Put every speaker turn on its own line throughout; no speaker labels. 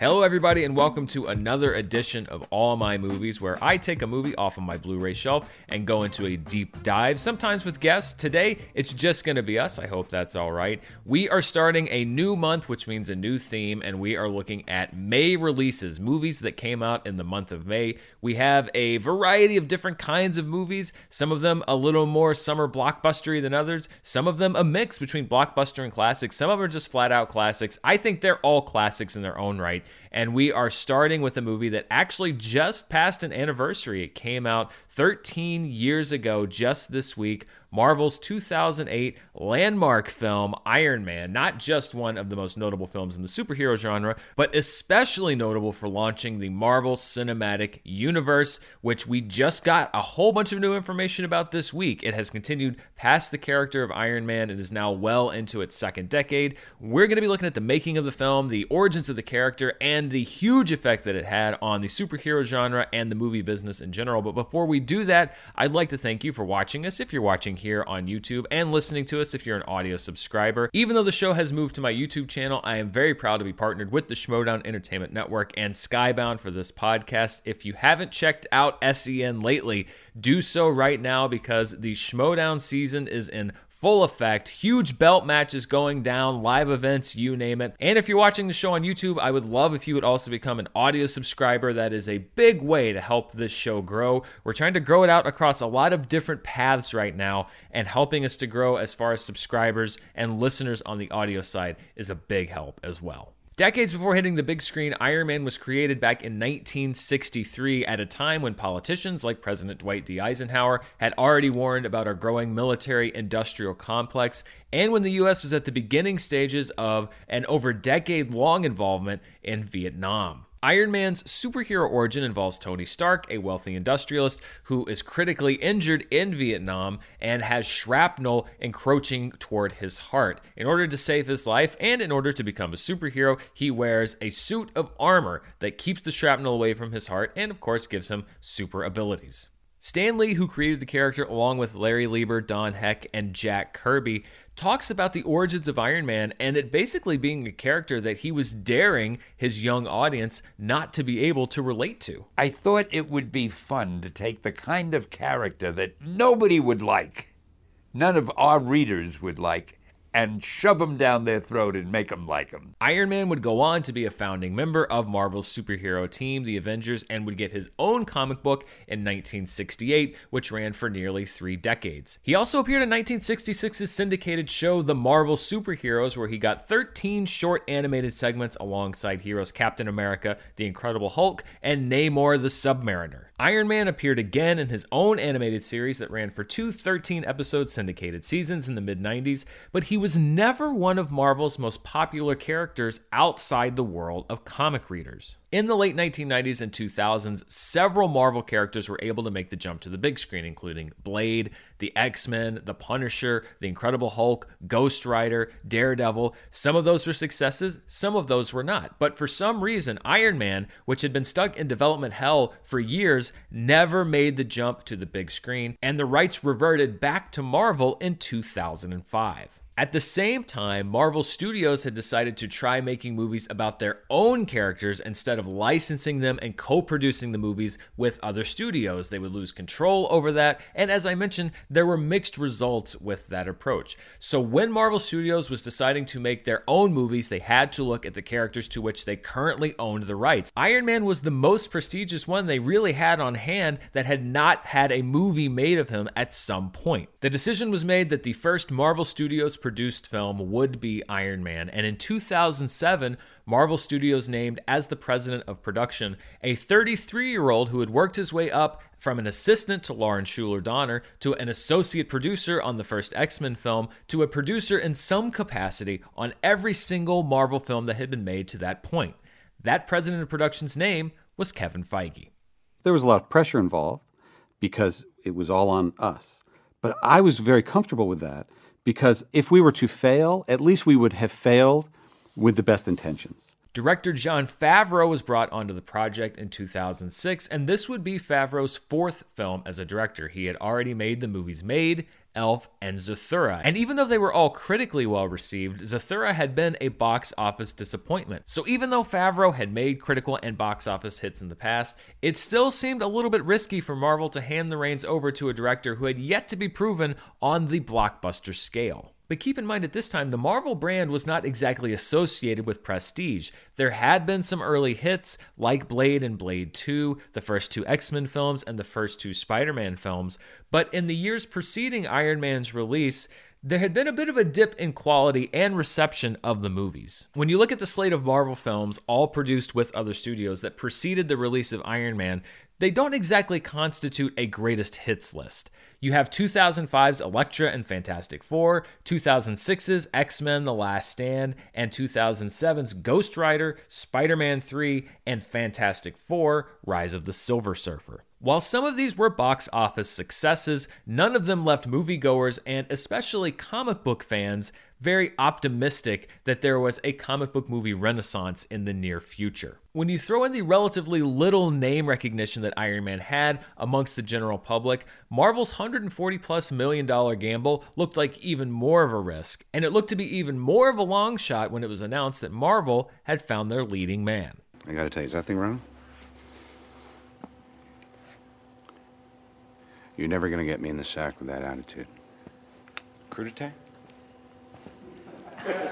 Hello, everybody, and welcome to another edition of All My Movies, where I take a movie off of my Blu ray shelf and go into a deep dive, sometimes with guests. Today, it's just going to be us. I hope that's all right. We are starting a new month, which means a new theme, and we are looking at May releases, movies that came out in the month of May. We have a variety of different kinds of movies, some of them a little more summer blockbustery than others, some of them a mix between blockbuster and classics, some of them are just flat out classics. I think they're all classics in their own right. And we are starting with a movie that actually just passed an anniversary. It came out 13 years ago, just this week. Marvel's 2008 landmark film, Iron Man, not just one of the most notable films in the superhero genre, but especially notable for launching the Marvel Cinematic Universe, which we just got a whole bunch of new information about this week. It has continued past the character of Iron Man and is now well into its second decade. We're going to be looking at the making of the film, the origins of the character, and the huge effect that it had on the superhero genre and the movie business in general. But before we do that, I'd like to thank you for watching us if you're watching here on YouTube and listening to us if you're an audio subscriber. Even though the show has moved to my YouTube channel, I am very proud to be partnered with the Schmoedown Entertainment Network and Skybound for this podcast. If you haven't checked out SEN lately, do so right now because the Schmoedown season is in full effect. Huge belt matches going down, live events, you name it. And if you're watching the show on YouTube, I would love if you would also become an audio subscriber. That is a big way to help this show grow. We're trying to grow it out across a lot of different paths right now, and helping us to grow as far as subscribers and listeners on the audio side is a big help as well. Decades before hitting the big screen, Iron Man was created back in 1963 at a time when politicians like President Dwight D. Eisenhower had already warned about our growing military industrial complex, and when the U.S. was at the beginning stages of an over decade long involvement in Vietnam. Iron Man's superhero origin involves Tony Stark, a wealthy industrialist who is critically injured in Vietnam and has shrapnel encroaching toward his heart. In order to save his life and in order to become a superhero, he wears a suit of armor that keeps the shrapnel away from his heart and, of course, gives him super abilities. Stan Lee, who created the character along with Larry Lieber, Don Heck, and Jack Kirby, talks about the origins of Iron Man and it basically being a character that he was daring his young audience not to be able to relate to.
I thought it would be fun to take the kind of character that nobody would like, none of our readers would like, and shove them down their throat and make them like them.
Iron Man would go on to be a founding member of Marvel's superhero team, the Avengers, and would get his own comic book in 1968, which ran for nearly three decades. He also appeared in 1966's syndicated show, The Marvel Superheroes, where he got 13 short animated segments alongside heroes Captain America, The Incredible Hulk, and Namor the Submariner. Iron Man appeared again in his own animated series that ran for two 13 episode syndicated seasons in the mid 90s, but he was never one of Marvel's most popular characters outside the world of comic readers. In the late 1990s and 2000s, several Marvel characters were able to make the jump to the big screen, including Blade, the X Men, the Punisher, the Incredible Hulk, Ghost Rider, Daredevil. Some of those were successes, some of those were not. But for some reason, Iron Man, which had been stuck in development hell for years, never made the jump to the big screen, and the rights reverted back to Marvel in 2005. At the same time, Marvel Studios had decided to try making movies about their own characters instead of licensing them and co producing the movies with other studios. They would lose control over that, and as I mentioned, there were mixed results with that approach. So when Marvel Studios was deciding to make their own movies, they had to look at the characters to which they currently owned the rights. Iron Man was the most prestigious one they really had on hand that had not had a movie made of him at some point. The decision was made that the first Marvel Studios produced film would be Iron Man. And in 2007, Marvel Studios named as the president of production a 33 year old who had worked his way up from an assistant to Lauren Shuler Donner to an associate producer on the first X Men film to a producer in some capacity on every single Marvel film that had been made to that point. That president of production's name was Kevin Feige.
There was a lot of pressure involved because it was all on us. But I was very comfortable with that because if we were to fail, at least we would have failed with the best intentions.
Director Jon Favreau was brought onto the project in 2006, and this would be Favreau's fourth film as a director. He had already made the movies Made, Elf, and Zathura. And even though they were all critically well received, Zathura had been a box office disappointment. So even though Favreau had made critical and box office hits in the past, it still seemed a little bit risky for Marvel to hand the reins over to a director who had yet to be proven on the blockbuster scale. But keep in mind at this time, the Marvel brand was not exactly associated with prestige. There had been some early hits like Blade and Blade 2, the first two X Men films, and the first two Spider Man films. But in the years preceding Iron Man's release, there had been a bit of a dip in quality and reception of the movies. When you look at the slate of Marvel films, all produced with other studios, that preceded the release of Iron Man, they don't exactly constitute a greatest hits list. You have 2005's Elektra and Fantastic Four, 2006's X Men The Last Stand, and 2007's Ghost Rider, Spider Man 3, and Fantastic Four Rise of the Silver Surfer. While some of these were box office successes, none of them left moviegoers and especially comic book fans very optimistic that there was a comic book movie renaissance in the near future. When you throw in the relatively little name recognition that Iron Man had amongst the general public, Marvel's 140 plus million dollar gamble looked like even more of a risk, and it looked to be even more of a long shot when it was announced that Marvel had found their leading man.
I gotta tell you, is that thing wrong? You're never gonna get me in the sack with that attitude. Crudite?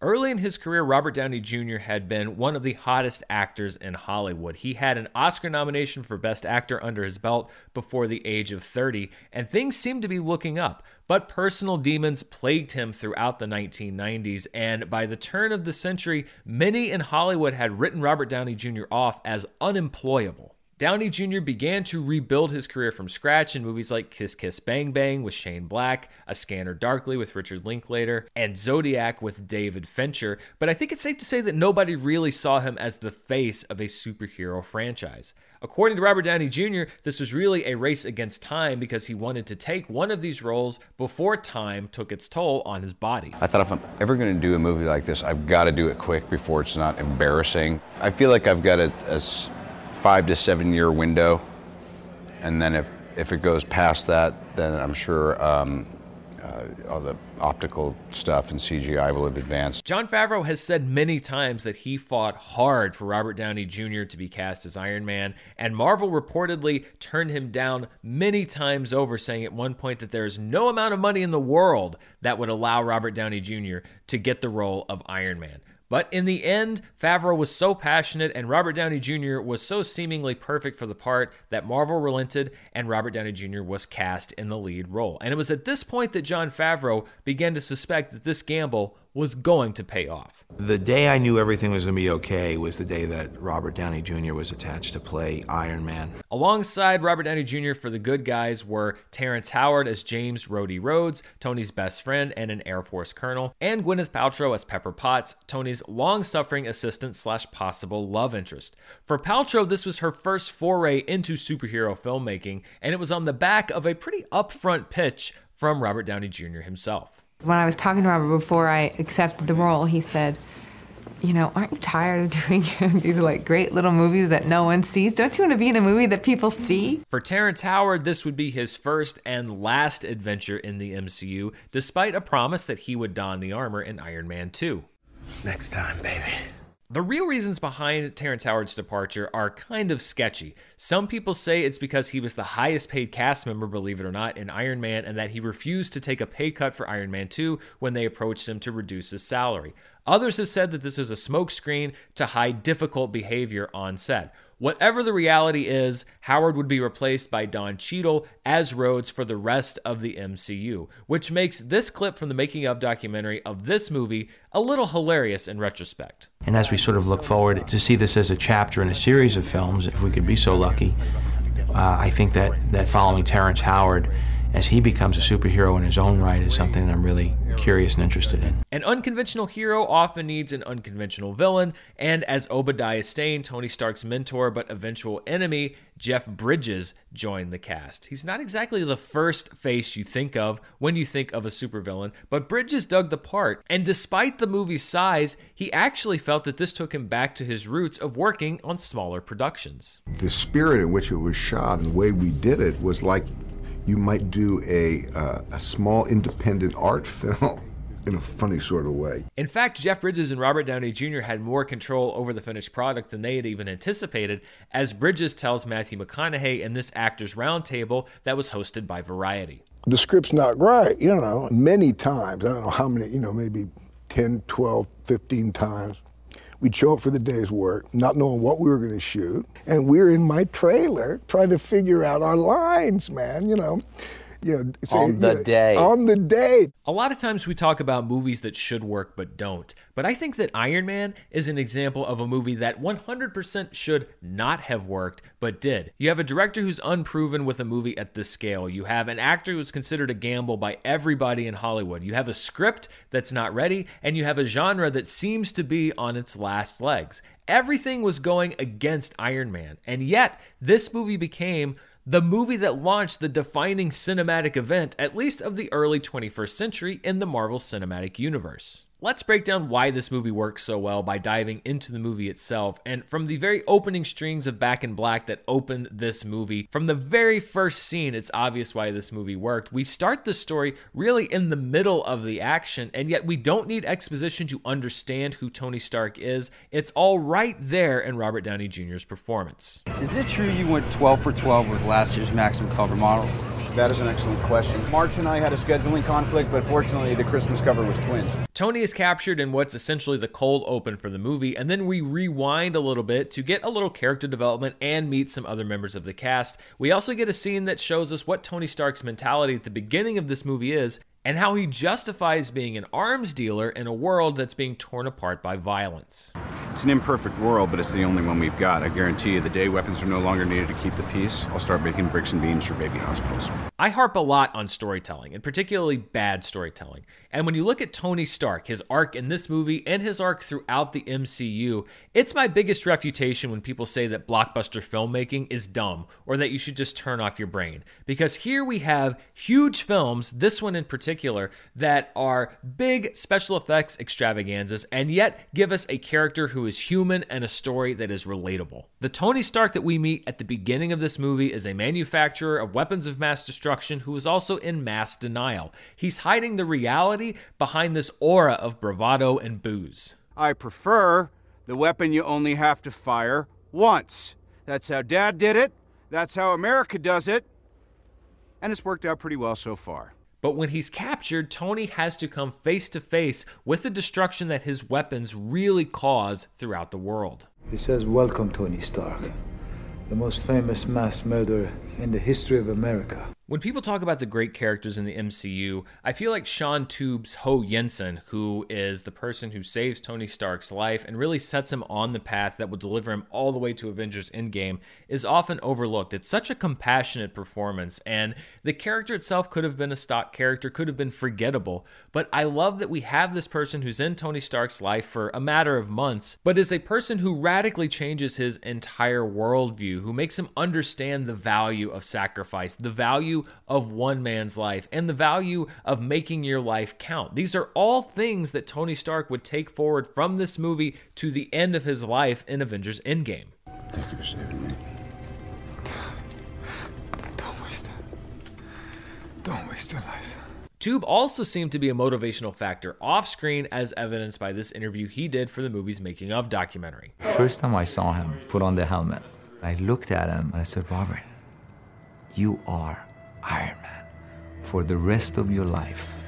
Early in his career, Robert Downey Jr. had been one of the hottest actors in Hollywood. He had an Oscar nomination for Best Actor under his belt before the age of 30, and things seemed to be looking up. But personal demons plagued him throughout the 1990s, and by the turn of the century, many in Hollywood had written Robert Downey Jr. off as unemployable. Downey Jr. began to rebuild his career from scratch in movies like Kiss Kiss Bang Bang with Shane Black, A Scanner Darkly with Richard Linklater, and Zodiac with David Fincher, but I think it's safe to say that nobody really saw him as the face of a superhero franchise. According to Robert Downey Jr., this was really a race against time because he wanted to take one of these roles before time took its toll on his body.
I thought if I'm ever gonna do a movie like this, I've gotta do it quick before it's not embarrassing. I feel like I've got a, a five to seven year window. And then if, if it goes past that, then I'm sure um, uh, all the optical stuff and CGI will have advanced.
Jon Favreau has said many times that he fought hard for Robert Downey Jr. to be cast as Iron Man, and Marvel reportedly turned him down many times over, saying at one point that there is no amount of money in the world that would allow Robert Downey Jr. to get the role of Iron Man. But in the end, Favreau was so passionate and Robert Downey Jr. was so seemingly perfect for the part that Marvel relented and Robert Downey Jr. was cast in the lead role. And it was at this point that Jon Favreau began to suspect that this gamble was going to pay off.
The day I knew everything was going to be okay was the day that Robert Downey Jr. was attached to play Iron Man.
Alongside Robert Downey Jr. for the good guys were Terrence Howard as James Rhodey Rhodes, Tony's best friend and an Air Force colonel, and Gwyneth Paltrow as Pepper Potts, Tony's long-suffering assistant slash possible love interest. For Paltrow, this was her first foray into superhero filmmaking, and it was on the back of a pretty upfront pitch from Robert Downey Jr. himself.
When I was talking to Robert before I accepted the role, he said, you know, aren't you tired of doing these like great little movies that no one sees? Don't you want to be in a movie that people see?
For Terrence Howard, this would be his first and last adventure in the MCU, despite a promise that he would don the armor in Iron Man 2.
Next time, baby.
The real reasons behind Terrence Howard's departure are kind of sketchy. Some people say it's because he was the highest paid cast member, believe it or not, in Iron Man, and that he refused to take a pay cut for Iron Man 2 when they approached him to reduce his salary. Others have said that this is a smokescreen to hide difficult behavior on set. Whatever the reality is, Howard would be replaced by Don Cheadle as Rhodes for the rest of the MCU, which makes this clip from the making of documentary of this movie a little hilarious in retrospect.
And as we sort of look forward to see this as a chapter in a series of films, if we could be so lucky, uh, I think that, that following Terrence Howard as he becomes a superhero in his own right is something I'm really curious and interested in.
An unconventional hero often needs an unconventional villain, and as Obadiah Stane, Tony Stark's mentor but eventual enemy, Jeff Bridges joined the cast. He's not exactly the first face you think of when you think of a supervillain, but Bridges dug the part, and despite the movie's size, he actually felt that this took him back to his roots of working on smaller productions.
The spirit in which it was shot and the way we did it was like you might do a, uh, a small independent art film in a funny sort of way.
In fact, Jeff Bridges and Robert Downey Jr. had more control over the finished product than they had even anticipated, as Bridges tells Matthew McConaughey in this Actors Roundtable that was hosted by Variety.
The script's not right, you know, many times. I don't know how many, you know, maybe 10, 12, 15 times. We'd show up for the day's work, not knowing what we were going to shoot. And we're in my trailer trying to figure out our lines, man, you know you know,
say, on the
you know,
day.
On the day.
A lot of times we talk about movies that should work but don't. But I think that Iron Man is an example of a movie that 100% should not have worked but did. You have a director who's unproven with a movie at this scale. You have an actor who's considered a gamble by everybody in Hollywood. You have a script that's not ready, and you have a genre that seems to be on its last legs. Everything was going against Iron Man, and yet this movie became the movie that launched the defining cinematic event, at least of the early 21st century, in the Marvel Cinematic Universe. Let's break down why this movie works so well by diving into the movie itself. And from the very opening strings of Back in Black that opened this movie, from the very first scene, it's obvious why this movie worked. We start the story really in the middle of the action, and yet we don't need exposition to understand who Tony Stark is. It's all right there in Robert Downey Jr.'s performance.
Is it true you went 12 for 12 with last year's Maximum Cover models?
That is an excellent question. March and I had a scheduling conflict, but fortunately, the Christmas cover was twins.
Tony is captured in what's essentially the cold open for the movie, and then we rewind a little bit to get a little character development and meet some other members of the cast. We also get a scene that shows us what Tony Stark's mentality at the beginning of this movie is, and how he justifies being an arms dealer in a world that's being torn apart by violence.
It's an imperfect world, but it's the only one we've got. I guarantee you, the day weapons are no longer needed to keep the peace, I'll start making bricks and beams for baby hospitals.
I harp a lot on storytelling, and particularly bad storytelling. And when you look at Tony Stark, his arc in this movie and his arc throughout the MCU, it's my biggest refutation when people say that blockbuster filmmaking is dumb or that you should just turn off your brain. Because here we have huge films, this one in particular, that are big special effects extravaganzas and yet give us a character who is human and a story that is relatable. The Tony Stark that we meet at the beginning of this movie is a manufacturer of weapons of mass destruction who is also in mass denial. He's hiding the reality behind this aura of bravado and booze.
I prefer the weapon you only have to fire once. That's how Dad did it. That's how America does it. And it's worked out pretty well so far.
But when he's captured, Tony has to come face to face with the destruction that his weapons really cause throughout the world.
He says, Welcome, Tony Stark, the most famous mass murderer in the history of America.
When people talk about the great characters in the MCU, I feel like Shaun Toub's Ho Yinsen, who is the person who saves Tony Stark's life and really sets him on the path that will deliver him all the way to Avengers Endgame, is often overlooked. It's such a compassionate performance, and the character itself could have been a stock character, could have been forgettable. But I love that we have this person who's in Tony Stark's life for a matter of months, but is a person who radically changes his entire worldview, who makes him understand the value of sacrifice, the value value of one man's life and the value of making your life count. These are all things that Tony Stark would take forward from this movie to the end of his life in Avengers Endgame.
Thank you for saving me.
Don't waste it. Don't waste your life.
Toub also seemed to be a motivational factor off screen, as evidenced by this interview he did for the movie's making of documentary.
First time I saw him put on the helmet, I looked at him and I said, Robert, you are Iron Man for the rest of your life.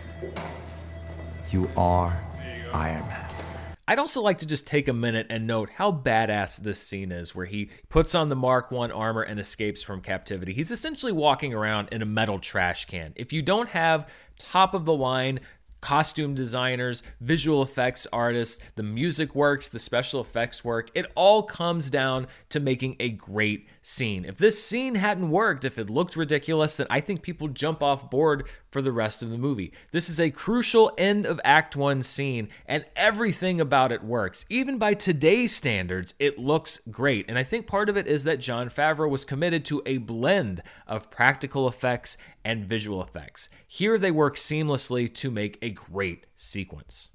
You are Iron Man.
I'd also like to just take a minute and note how badass this scene is where he puts on the Mark 1 armor and escapes from captivity. He's essentially walking around in a metal trash can. If you don't have top of the line costume designers, visual effects artists, the music works, the special effects work. It all comes down to making a great scene. If this scene hadn't worked, if it looked ridiculous, then I think people jump off board for the rest of the movie. This is a crucial end of Act 1 scene, and everything about it works. Even by today's standards, it looks great. And I think part of it is that Jon Favreau was committed to a blend of practical effects and visual effects. Here they work seamlessly to make a great sequence.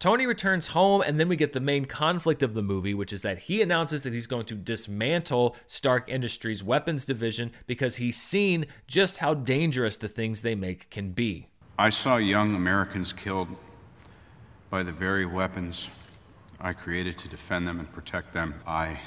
Tony returns home, and then we get the main conflict of the movie, which is that he announces that he's going to dismantle Stark Industries' weapons division because he's seen just how dangerous the things they make can be.
I saw young Americans killed by the very weapons I created to defend them and protect them. I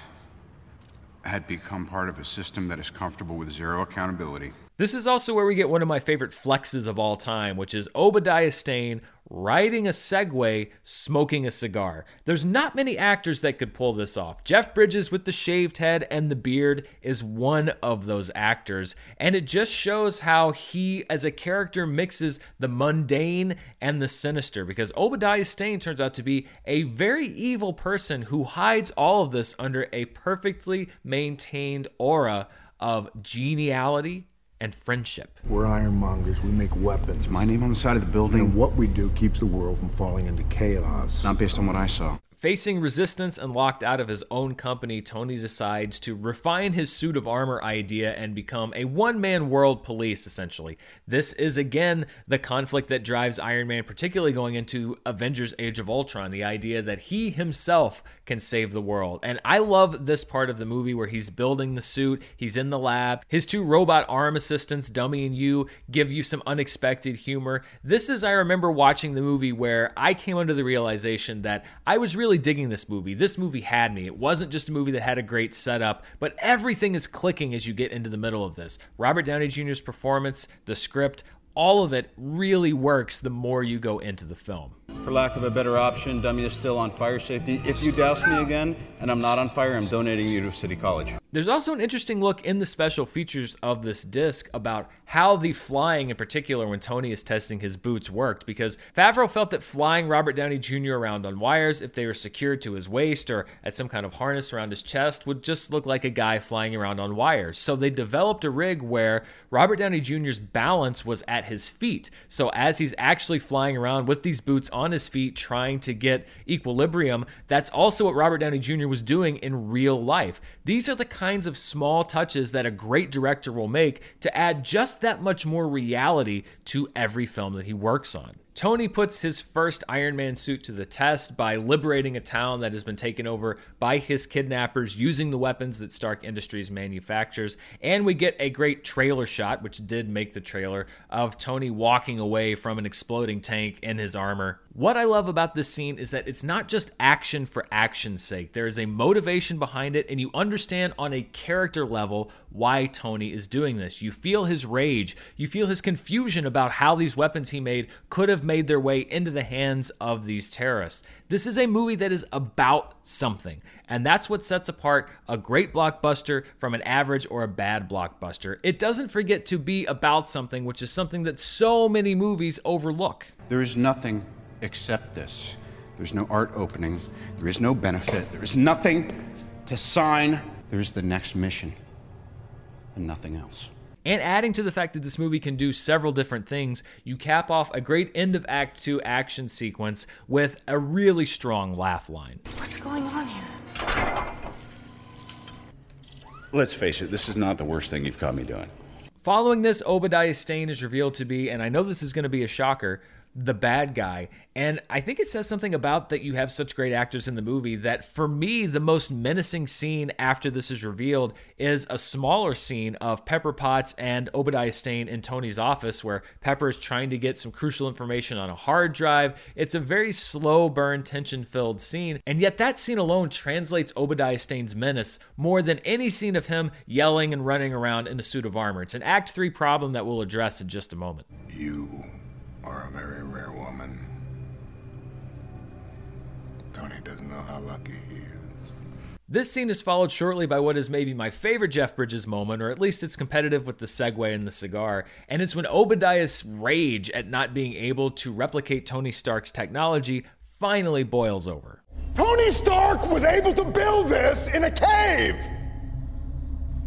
had become part of a system that is comfortable with zero accountability.
This is also where we get one of my favorite flexes of all time, which is Obadiah Stane riding a Segway, smoking a cigar. There's not many actors that could pull this off. Jeff Bridges with the shaved head and the beard is one of those actors, and it just shows how he, as a character, mixes the mundane and the sinister because Obadiah Stane turns out to be a very evil person who hides all of this under a perfectly maintained aura of geniality and friendship.
We're ironmongers. We make weapons.
My name on the side of the building.
And what we do keeps the world from falling into chaos.
Not based on what I saw.
Facing resistance and locked out of his own company, Tony decides to refine his suit of armor idea and become a one man world police, essentially. This is again the conflict that drives Iron Man, particularly going into Avengers Age of Ultron the idea that he himself can save the world. And I love this part of the movie where he's building the suit, he's in the lab, his two robot arm assistants, Dummy and You, give you some unexpected humor. This is, I remember watching the movie where I came under the realization that I was really really digging this movie. This movie had me. It wasn't just a movie that had a great setup, but everything is clicking as you get into the middle of this. Robert Downey Jr.'s performance, the script, all of it really works the more you go into the film.
For lack of a better option, Dummy is still on fire safety. If you douse me again and I'm not on fire, I'm donating you to City College.
There's also an interesting look in the special features of this disc about how the flying, in particular, when Tony is testing his boots, worked. Because Favreau felt that flying Robert Downey Jr. around on wires, if they were secured to his waist or at some kind of harness around his chest, would just look like a guy flying around on wires. So they developed a rig where Robert Downey Jr.'s balance was at his feet. So as he's actually flying around with these boots on his feet, trying to get equilibrium, that's also what Robert Downey Jr. was doing in real life. These are the kinds of small touches that a great director will make to add just that much more reality to every film that he works on. Tony puts his first Iron Man suit to the test by liberating a town that has been taken over by his kidnappers using the weapons that Stark Industries manufactures. And we get a great trailer shot, which did make the trailer, of Tony walking away from an exploding tank in his armor. What I love about this scene is that it's not just action for action's sake. There is a motivation behind it, and you understand on a character level why Tony is doing this. You feel his rage, you feel his confusion about how these weapons he made could have made their way into the hands of these terrorists. This is a movie that is about something, and that's what sets apart a great blockbuster from an average or a bad blockbuster. It doesn't forget to be about something, which is something that so many movies overlook.
There is nothing accept this. There's no art opening. There is no benefit. There is nothing to sign. There is the next mission and nothing else.
And adding to the fact that this movie can do several different things, you cap off a great end of Act 2 action sequence with a really strong laugh line.
What's going on here?
Let's face it, this is not the worst thing you've caught me doing.
Following this, Obadiah Stane is revealed to be, and I know this is going to be a shocker, the bad guy. And I think it says something about that you have such great actors in the movie that for me, the most menacing scene after this is revealed is a smaller scene of Pepper Potts and Obadiah Stane in Tony's office where Pepper is trying to get some crucial information on a hard drive. It's a very slow burn, tension filled scene. And yet that scene alone translates Obadiah Stane's menace more than any scene of him yelling and running around in a suit of armor. It's an Act 3 problem that we'll address in just a moment.
You are a very rare woman. Tony doesn't know how lucky he is.
This scene is followed shortly by what is maybe my favorite Jeff Bridges moment, or at least it's competitive with the Segway and the cigar. And it's when Obadiah's rage at not being able to replicate Tony Stark's technology finally boils over.
Tony Stark was able to build this in a cave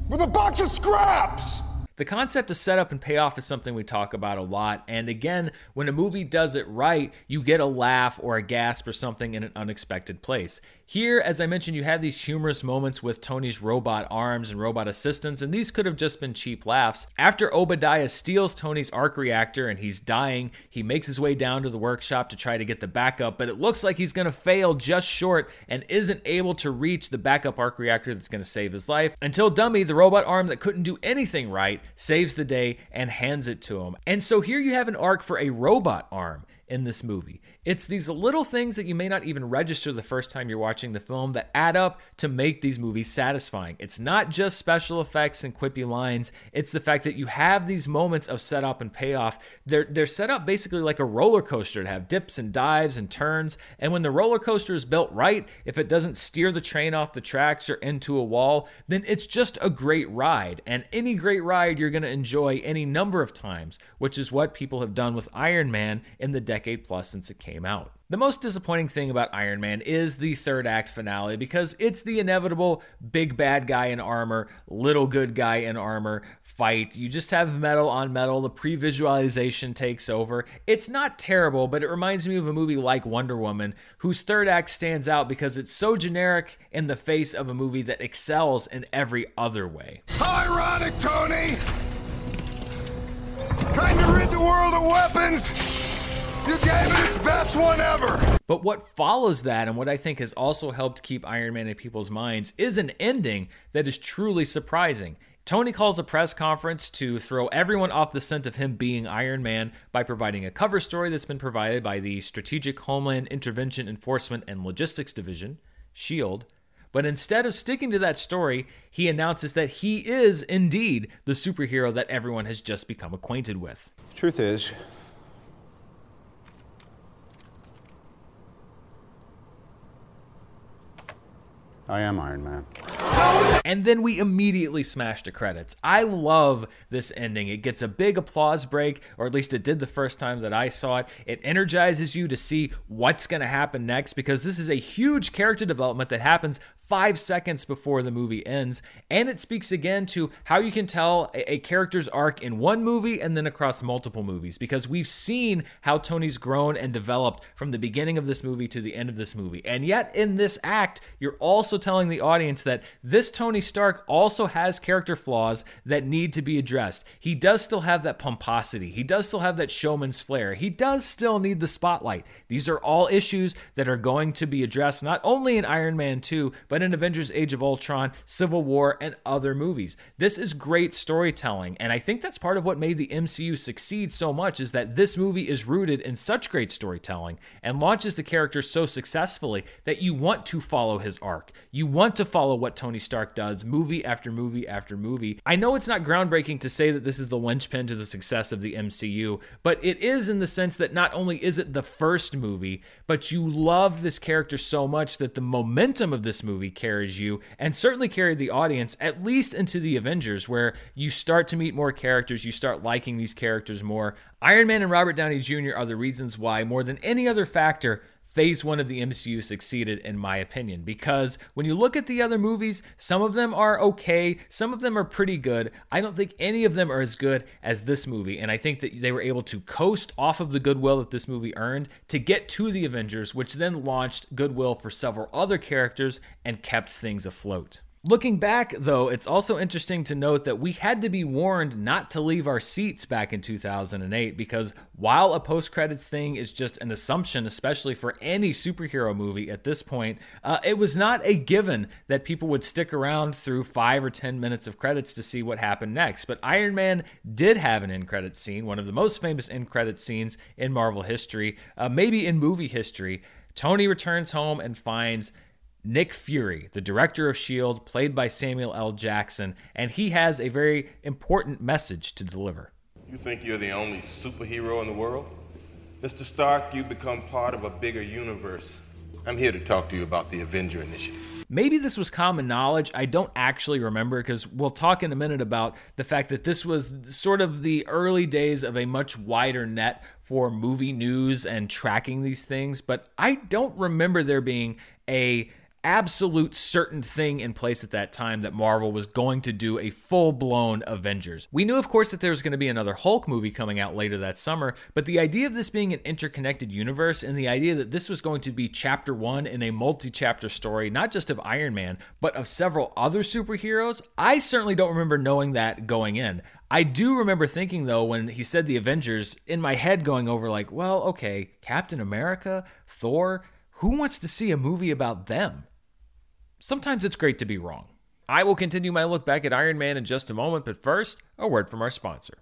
with a box of scraps.
The concept of setup and payoff is something we talk about a lot. And again, when a movie does it right, you get a laugh or a gasp or something in an unexpected place. Here, as I mentioned, you have these humorous moments with Tony's robot arms and robot assistants, and these could have just been cheap laughs. After Obadiah steals Tony's arc reactor and he's dying, he makes his way down to the workshop to try to get the backup, but it looks like he's going to fail just short and isn't able to reach the backup arc reactor that's going to save his life until Dummy, the robot arm that couldn't do anything right, saves the day and hands it to him. And so here you have an arc for a robot arm in this movie. It's these little things that you may not even register the first time you're watching the film that add up to make these movies satisfying. It's not just special effects and quippy lines, it's the fact that you have these moments of setup and payoff. They're, they're set up basically like a roller coaster to have dips and dives and turns. And when the roller coaster is built right, if it doesn't steer the train off the tracks or into a wall, then it's just a great ride. And any great ride you're going to enjoy any number of times, which is what people have done with Iron Man in the decade plus since it came came out. The most disappointing thing about Iron Man is the third act finale because it's the inevitable big bad guy in armor, little good guy in armor fight. You just have metal on metal, the pre visualization takes over. It's not terrible, but it reminds me of a movie like Wonder Woman, whose third act stands out because it's so generic in the face of a movie that excels in every other way.
Ironic, Tony! Trying to rid the world of weapons! You gave it its best one ever.
But what follows that, and what I think has also helped keep Iron Man in people's minds, is an ending that is truly surprising. Tony calls a press conference to throw everyone off the scent of him being Iron Man by providing a cover story that's been provided by the Strategic Homeland Intervention Enforcement and Logistics Division, SHIELD. But instead of sticking to that story, he announces that he is indeed the superhero that everyone has just become acquainted with.
Truth is, I am Iron Man.
And then we immediately smash the credits. I love this ending. It gets a big applause break, or at least it did the first time that I saw it. It energizes you to see what's going to happen next because this is a huge character development that happens five seconds before the movie ends. And it speaks again to how you can tell a, a, character's arc in one movie and then across multiple movies because we've seen how Tony's grown and developed from the beginning of this movie to the end of this movie. And yet, in this act, you're also telling the audience that this Tony Stark also has character flaws that need to be addressed. He does still have that pomposity, he does still have that showman's flair, he does still need the spotlight. These are all issues that are going to be addressed not only in Iron Man 2, but but in Avengers Age of Ultron, Civil War, and other movies. This is great storytelling, and I think that's part of what made the MCU succeed so much is that this movie is rooted in such great storytelling and launches the character so successfully that you want to follow his arc. You want to follow what Tony Stark does movie after movie after movie. I know it's not groundbreaking to say that this is the linchpin to the success of the MCU, but it is in the sense that not only is it the first movie, but you love this character so much that the momentum of this movie movie carries you and certainly carried the audience at least into the Avengers, where you start to meet more characters, you start liking these characters more. Iron Man and Robert Downey Jr. are the reasons why, more than any other factor, phase one of the MCU succeeded, in my opinion. Because when you look at the other movies, some of them are okay, some of them are pretty good. I don't think any of them are as good as this movie. And I think that they were able to coast off of the goodwill that this movie earned to get to the Avengers, which then launched goodwill for several other characters and kept things afloat. Looking back, though, it's also interesting to note that we had to be warned not to leave our seats back in 2008 because while a post credits thing is just an assumption, especially for any superhero movie at this point, uh, it was not a given that people would stick around through five or 10 minutes of credits to see what happened next. But Iron Man did have an end credit scene, one of the most famous end credit scenes in Marvel history, uh, maybe in movie history. Tony returns home and finds Nick Fury, the director of S.H.I.E.L.D., played by Samuel L. Jackson, and he has a very important message to deliver.
You think you're the only superhero in the world? Mr. Stark, you become part of a bigger universe. I'm here to talk to you about the Avenger Initiative.
Maybe this was common knowledge. I don't actually remember because we'll talk in a minute about the fact that this was sort of the early days of a much wider net for movie news and tracking these things. But I don't remember there being a absolute certain thing in place at that time that Marvel was going to do a full blown Avengers. We knew, of course, that there was going to be another Hulk movie coming out later that summer, but the idea of this being an interconnected universe and the idea that this was going to be chapter one in a multi chapter story, not just of Iron Man, but of several other superheroes, I certainly don't remember knowing that going in. I do remember thinking though when he said the Avengers in my head going over like, well, okay, Captain America, Thor, who wants to see a movie about them? Sometimes it's great to be wrong. I will continue my look back at Iron Man in just a moment, but first, a word from our sponsor.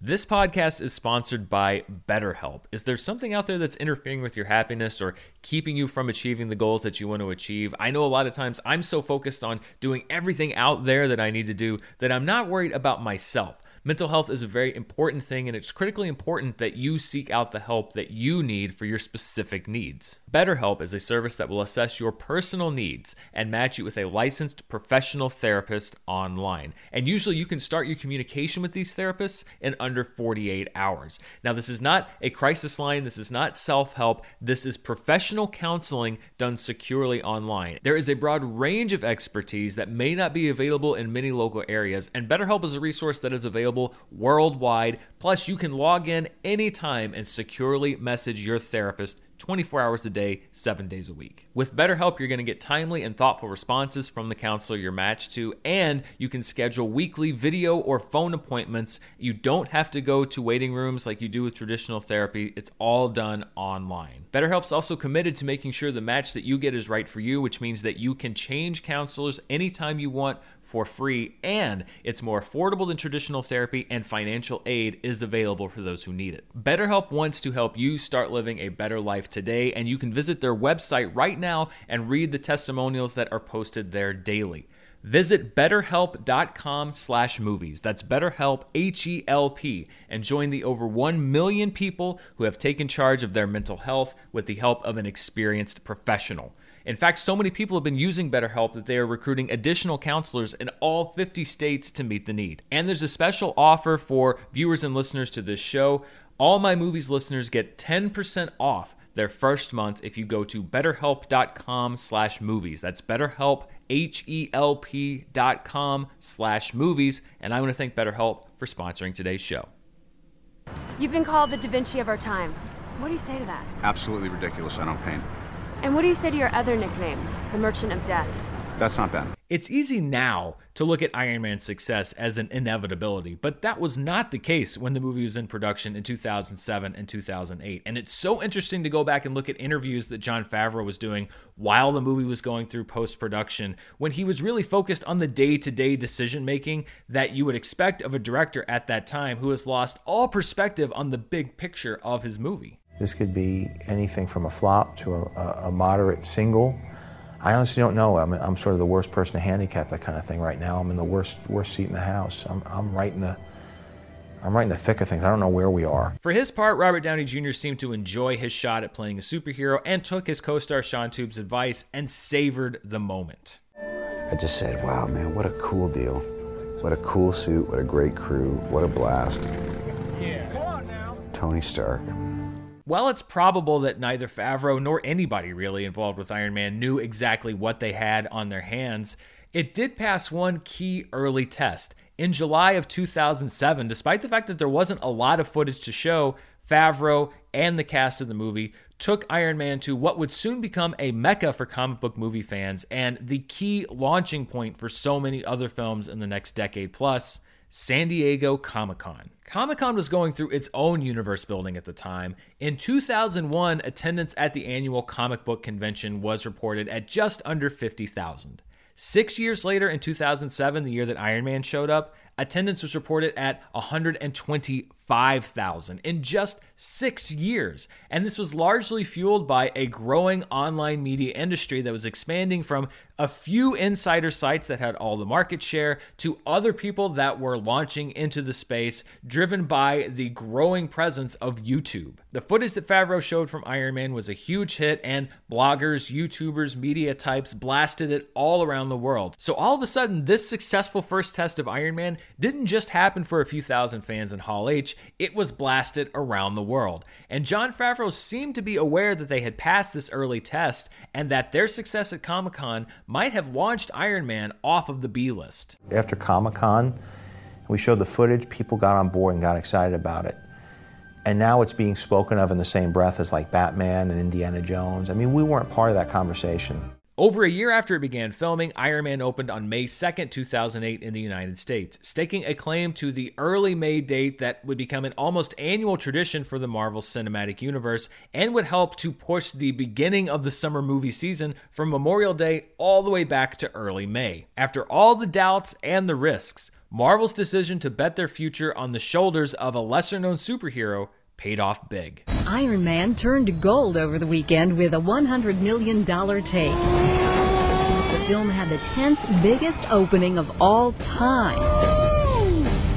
This podcast is sponsored by BetterHelp. Is there something out there that's interfering with your happiness or keeping you from achieving the goals that you want to achieve? I know a lot of times I'm so focused on doing everything out there that I need to do that I'm not worried about myself. Mental health is a very important thing, and it's critically important that you seek out the help that you need for your specific needs. BetterHelp is a service that will assess your personal needs and match you with a licensed professional therapist online. And usually you can start your communication with these therapists in under 48 hours. Now, this is not a crisis line, this is not self help, this is professional counseling done securely online. There is a broad range of expertise that may not be available in many local areas, and BetterHelp is a resource that is available worldwide. Plus, you can log in anytime and securely message your therapist 24 hours a day, 7 days a week. With BetterHelp, you're going to get timely and thoughtful responses from the counselor you're matched to, and you can schedule weekly video or phone appointments. You don't have to go to waiting rooms like you do with traditional therapy, it's all done online. BetterHelp's also committed to making sure the match that you get is right for you, which means that you can change counselors anytime you want for free, and it's more affordable than traditional therapy, and financial aid is available for those who need it. BetterHelp wants to help you start living a better life today, and you can visit their website right now and read the testimonials that are posted there daily. Visit betterhelp.com slash movies. That's betterhelp, H-E-L-P, and join the over 1 million people who have taken charge of their mental health with the help of an experienced professional. In fact, so many people have been using BetterHelp that they are recruiting additional counselors in all 50 states to meet the need. And there's a special offer for viewers and listeners to this show. All my movies listeners get 10% off their first month if you go to betterhelp.com slash movies. That's betterhelp, H-E-L-P dot com slash movies. And I want to thank BetterHelp for sponsoring today's show.
You've been called the Da Vinci of our time. What do you say to that?
Absolutely ridiculous. I don't paint.
And what do you say to your other nickname, the Merchant of Death?
That's not bad.
It's easy now to look at Iron Man's success as an inevitability, but that was not the case when the movie was in production in 2007 and 2008. And it's so interesting to go back and look at interviews that Jon Favreau was doing while the movie was going through post production, when he was really focused on the day to day decision making that you would expect of a director at that time who has lost all perspective on the big picture of his movie.
This could be anything from a flop to a, a moderate single. I honestly don't know. I'm, I'm sort of the worst person to handicap that kind of thing right now. I'm in the worst worst seat in the house. I'm, I'm right in the I'm right in the thick of things. I don't know where we are.
For his part, Robert Downey Jr. seemed to enjoy his shot at playing a superhero and took his co-star Shaun Toub's advice and savored the moment.
I just said, "Wow, man, what a cool deal! What a cool suit! What a great crew! What a blast!" Yeah. Come on now. Tony Stark.
While it's probable that neither Favreau nor anybody really involved with Iron Man knew exactly what they had on their hands, it did pass one key early test. In July of 2007, despite the fact that there wasn't a lot of footage to show, Favreau and the cast of the movie took Iron Man to what would soon become a mecca for comic book movie fans and the key launching point for so many other films in the next decade plus San Diego Comic Con. Comic Con was going through its own universe building at the time. In 2001, attendance at the annual comic book convention was reported at just under 50,000. Six years later, in 2007, the year that Iron Man showed up, attendance was reported at 125,000 in just six years. And this was largely fueled by a growing online media industry that was expanding from a few insider sites that had all the market share to other people that were launching into the space, driven by the growing presence of YouTube. The footage that Favreau showed from Iron Man was a huge hit, and bloggers, YouTubers, media types blasted it all around the world. So all of a sudden, this successful first test of Iron Man didn't just happen for a few thousand fans in Hall H, it was blasted around the world. And Jon Favreau seemed to be aware that they had passed this early test and that their success at Comic Con might have launched Iron Man off of the B list.
After Comic Con, we showed the footage, people got on board and got excited about it. And now it's being spoken of in the same breath as like Batman and Indiana Jones. I mean, we weren't part of that conversation.
Over a year after it began filming, Iron Man opened on May 2nd, 2008, in the United States, staking a claim to the early May date that would become an almost annual tradition for the Marvel Cinematic Universe and would help to push the beginning of the summer movie season from Memorial Day all the way back to early May. After all the doubts and the risks, Marvel's decision to bet their future on the shoulders of a lesser known superhero paid off big.
Iron Man turned gold over the weekend with a $100 million take. The film had the 10th biggest opening of all time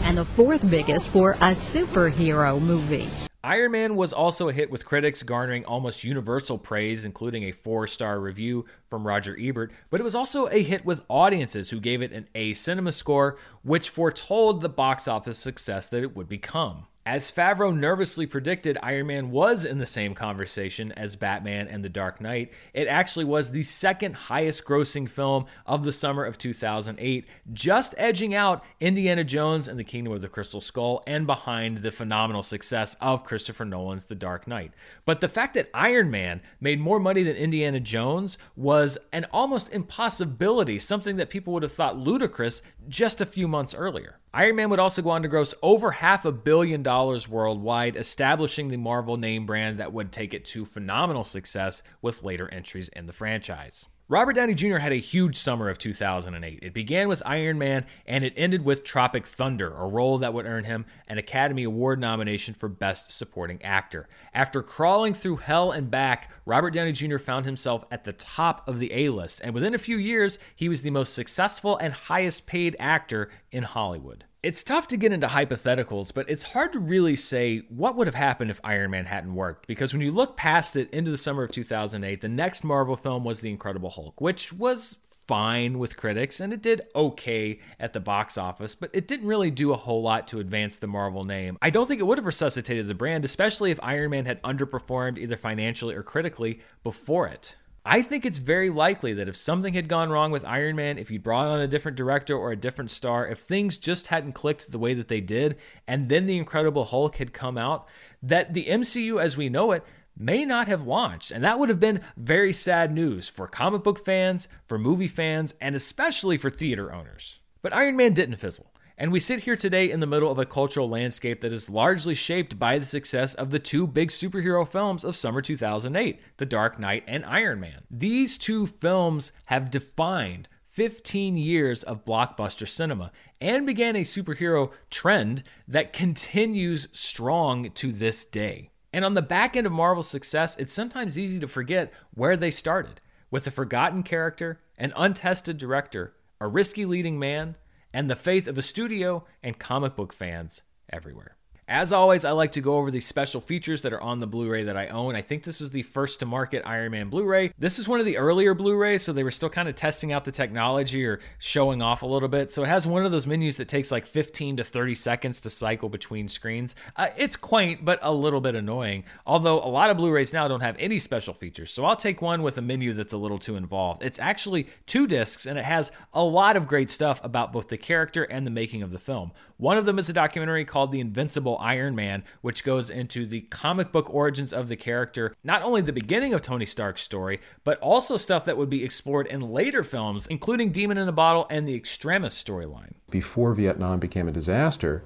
and the fourth biggest for a superhero movie.
Iron Man was also a hit with critics, garnering almost universal praise, including a four star review from Roger Ebert, but it was also a hit with audiences who gave it an A cinema score, which foretold the box office success that it would become. As Favreau nervously predicted, Iron Man was in the same conversation as Batman and The Dark Knight. It actually was the second highest grossing film of the summer of 2008, just edging out Indiana Jones and the Kingdom of the Crystal Skull and behind the phenomenal success of Christopher Nolan's The Dark Knight. But the fact that Iron Man made more money than Indiana Jones was an almost impossibility, something that people would have thought ludicrous just a few months earlier. Iron Man would also go on to gross over half a billion dollars worldwide, establishing the Marvel name brand that would take it to phenomenal success with later entries in the franchise. Robert Downey Jr. had a huge summer of 2008. It began with Iron Man and it ended with Tropic Thunder, a role that would earn him an Academy Award nomination for Best Supporting Actor. After crawling through hell and back, Robert Downey Jr. found himself at the top of the A list, and within a few years, he was the most successful and highest paid actor in Hollywood. It's tough to get into hypotheticals, but it's hard to really say what would have happened if Iron Man hadn't worked. Because when you look past it into the summer of 2008, the next Marvel film was The Incredible Hulk, which was fine with critics and it did okay at the box office, but it didn't really do a whole lot to advance the Marvel name. I don't think it would have resuscitated the brand, especially if Iron Man had underperformed either financially or critically before it. I think it's very likely that if something had gone wrong with Iron Man, if you brought on a different director or a different star, if things just hadn't clicked the way that they did, and then The Incredible Hulk had come out, that the MCU as we know it may not have launched. And that would have been very sad news for comic book fans, for movie fans, and especially for theater owners. But Iron Man didn't fizzle. And we sit here today in the middle of a cultural landscape that is largely shaped by the success of the two big superhero films of summer 2008, The Dark Knight and Iron Man. These two films have defined 15 years of blockbuster cinema and began a superhero trend that continues strong to this day. And on the back end of Marvel's success, it's sometimes easy to forget where they started with a forgotten character, an untested director, a risky leading man, and the faith of a studio and comic book fans everywhere. As always, I like to go over the special features that are on the Blu ray that I own. I think this was the first to market Iron Man Blu ray. This is one of the earlier Blu rays, so they were still kind of testing out the technology or showing off a little bit. So it has one of those menus that takes like 15 to 30 seconds to cycle between screens. Uh, it's quaint, but a little bit annoying. Although a lot of Blu rays now don't have any special features. So I'll take one with a menu that's a little too involved. It's actually two discs and it has a lot of great stuff about both the character and the making of the film. One of them is a documentary called The Invincible Iron Man, which goes into the comic book origins of the character, not only the beginning of Tony Stark's story, but also stuff that would be explored in later films, including Demon in a Bottle and the Extremis storyline.
Before Vietnam became a disaster,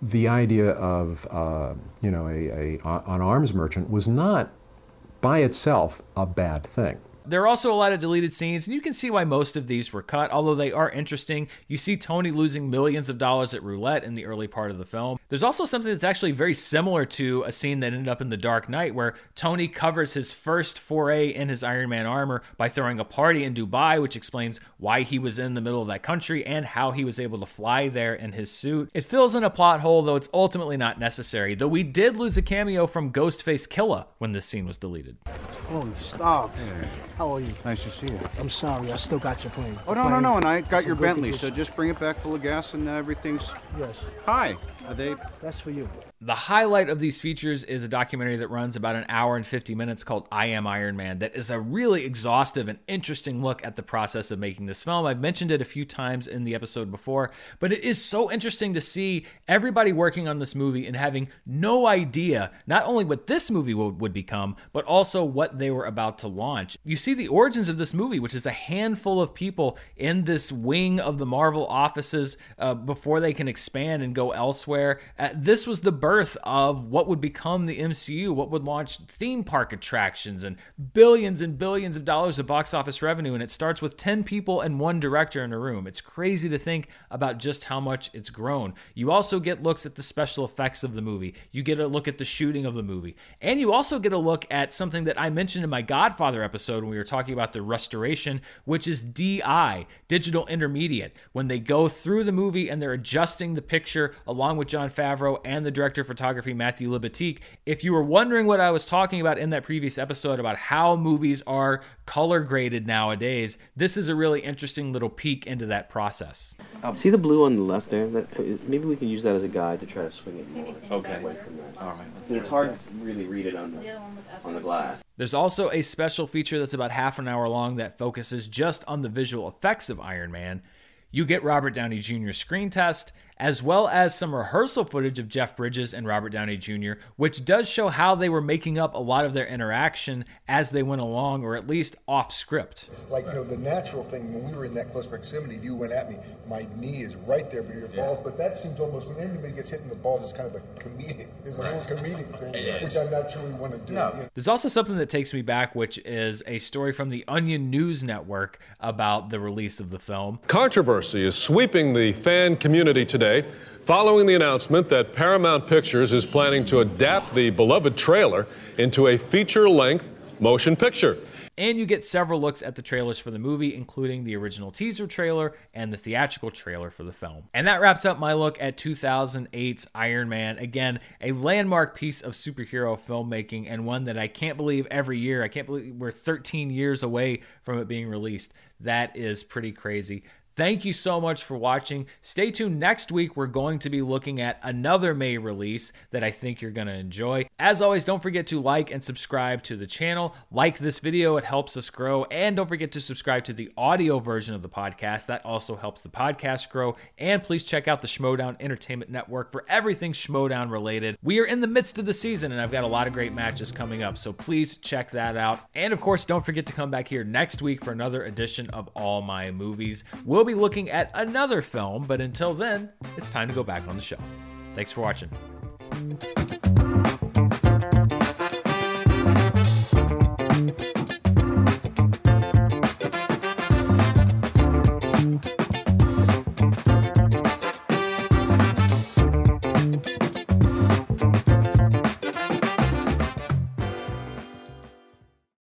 the idea of uh, you know a, a, an arms merchant was not by itself a bad thing.
There are also a lot of deleted scenes, and you can see why most of these were cut, although they are interesting. You see Tony losing millions of dollars at roulette in the early part of the film. There's also something that's actually very similar to a scene that ended up in The Dark Knight, where Tony covers his first foray in his Iron Man armor by throwing a party in Dubai, which explains why he was in the middle of that country and how he was able to fly there in his suit. It fills in a plot hole, though it's ultimately not necessary, though we did lose a cameo from Ghostface Killah when this scene was deleted.
Holy stocks. How are you?
Nice to see you.
I'm sorry, I still got your plane.
Oh, no, no, no, and I got
Some
your Bentley, so just bring it back full of gas and uh, everything's...
Yes.
Hi. Are they...
That's for you.
The highlight of these features is a documentary that runs about an hour and 50 minutes called I Am Iron Man, that is a really exhaustive and interesting look at the process of making this film. I've mentioned it a few times in the episode before, but it is so interesting to see everybody working on this movie and having no idea not only what this movie would, would become, but also what they were about to launch. You see the origins of this movie, which is a handful of people in this wing of the Marvel offices uh, before they can expand and go elsewhere. Uh, this was the birth of what would become the MCU, what would launch theme park attractions and billions and billions of dollars of box office revenue. And it starts with 10 people and one director in a room. It's crazy to think about just how much it's grown. You also get looks at the special effects of the movie, you get a look at the shooting of the movie, and you also get a look at something that I mentioned in my Godfather episode when we were talking about the restoration, which is DI, digital intermediate. When they go through the movie and they're adjusting the picture along with Jon Favreau and the director of photography, Matthew Libatique. If you were wondering what I was talking about in that previous episode about how movies are color graded nowadays, this is a really interesting little peek into that process.
See the blue on the left there? That, uh, maybe we can use that as a guide to try to swing it more
Okay.
away from that.
All right.
I mean, it's hard to really read it on the, on the glass.
There's also a special feature that's about half an hour long that focuses just on the visual effects of Iron Man. You get Robert Downey Jr.'s screen test, as well as some rehearsal footage of Jeff Bridges and Robert Downey Jr., which does show how they were making up a lot of their interaction as they went along, or at least off script.
Like, you know, the natural thing, when we were in that close proximity, if you went at me, my knee is right there by your balls, but that seems almost, when anybody gets hit in the balls, it's kind of a comedic, there's a little comedic thing, which I'm not sure we want to do. you know.
There's also something that takes me back, which is a story from the Onion News Network about the release of the film.
Controversy is sweeping the fan community today following the announcement that Paramount Pictures is planning to adapt the beloved trailer into a feature length motion picture.
And you get several looks at the trailers for the movie, including the original teaser trailer and the theatrical trailer for the film. And that wraps up my look at 2008's Iron Man. Again, a landmark piece of superhero filmmaking and one that I can't believe every year, I can't believe we're 13 years away from it being released. That is pretty crazy. Thank you so much for watching. Stay tuned next week. We're going to be looking at another May release that I think you're going to enjoy. As always, don't forget to like and subscribe to the channel. Like this video, it helps us grow. And don't forget to subscribe to the audio version of the podcast. That also helps the podcast grow. And please check out the Schmoedown Entertainment Network for everything Schmoedown related. We are in the midst of the season and I've got a lot of great matches coming up. So please check that out. And of course, don't forget to come back here next week for another edition of All My Movies. We'll be looking at another film, but until then, it's time to go back on the shelf. Thanks for watching.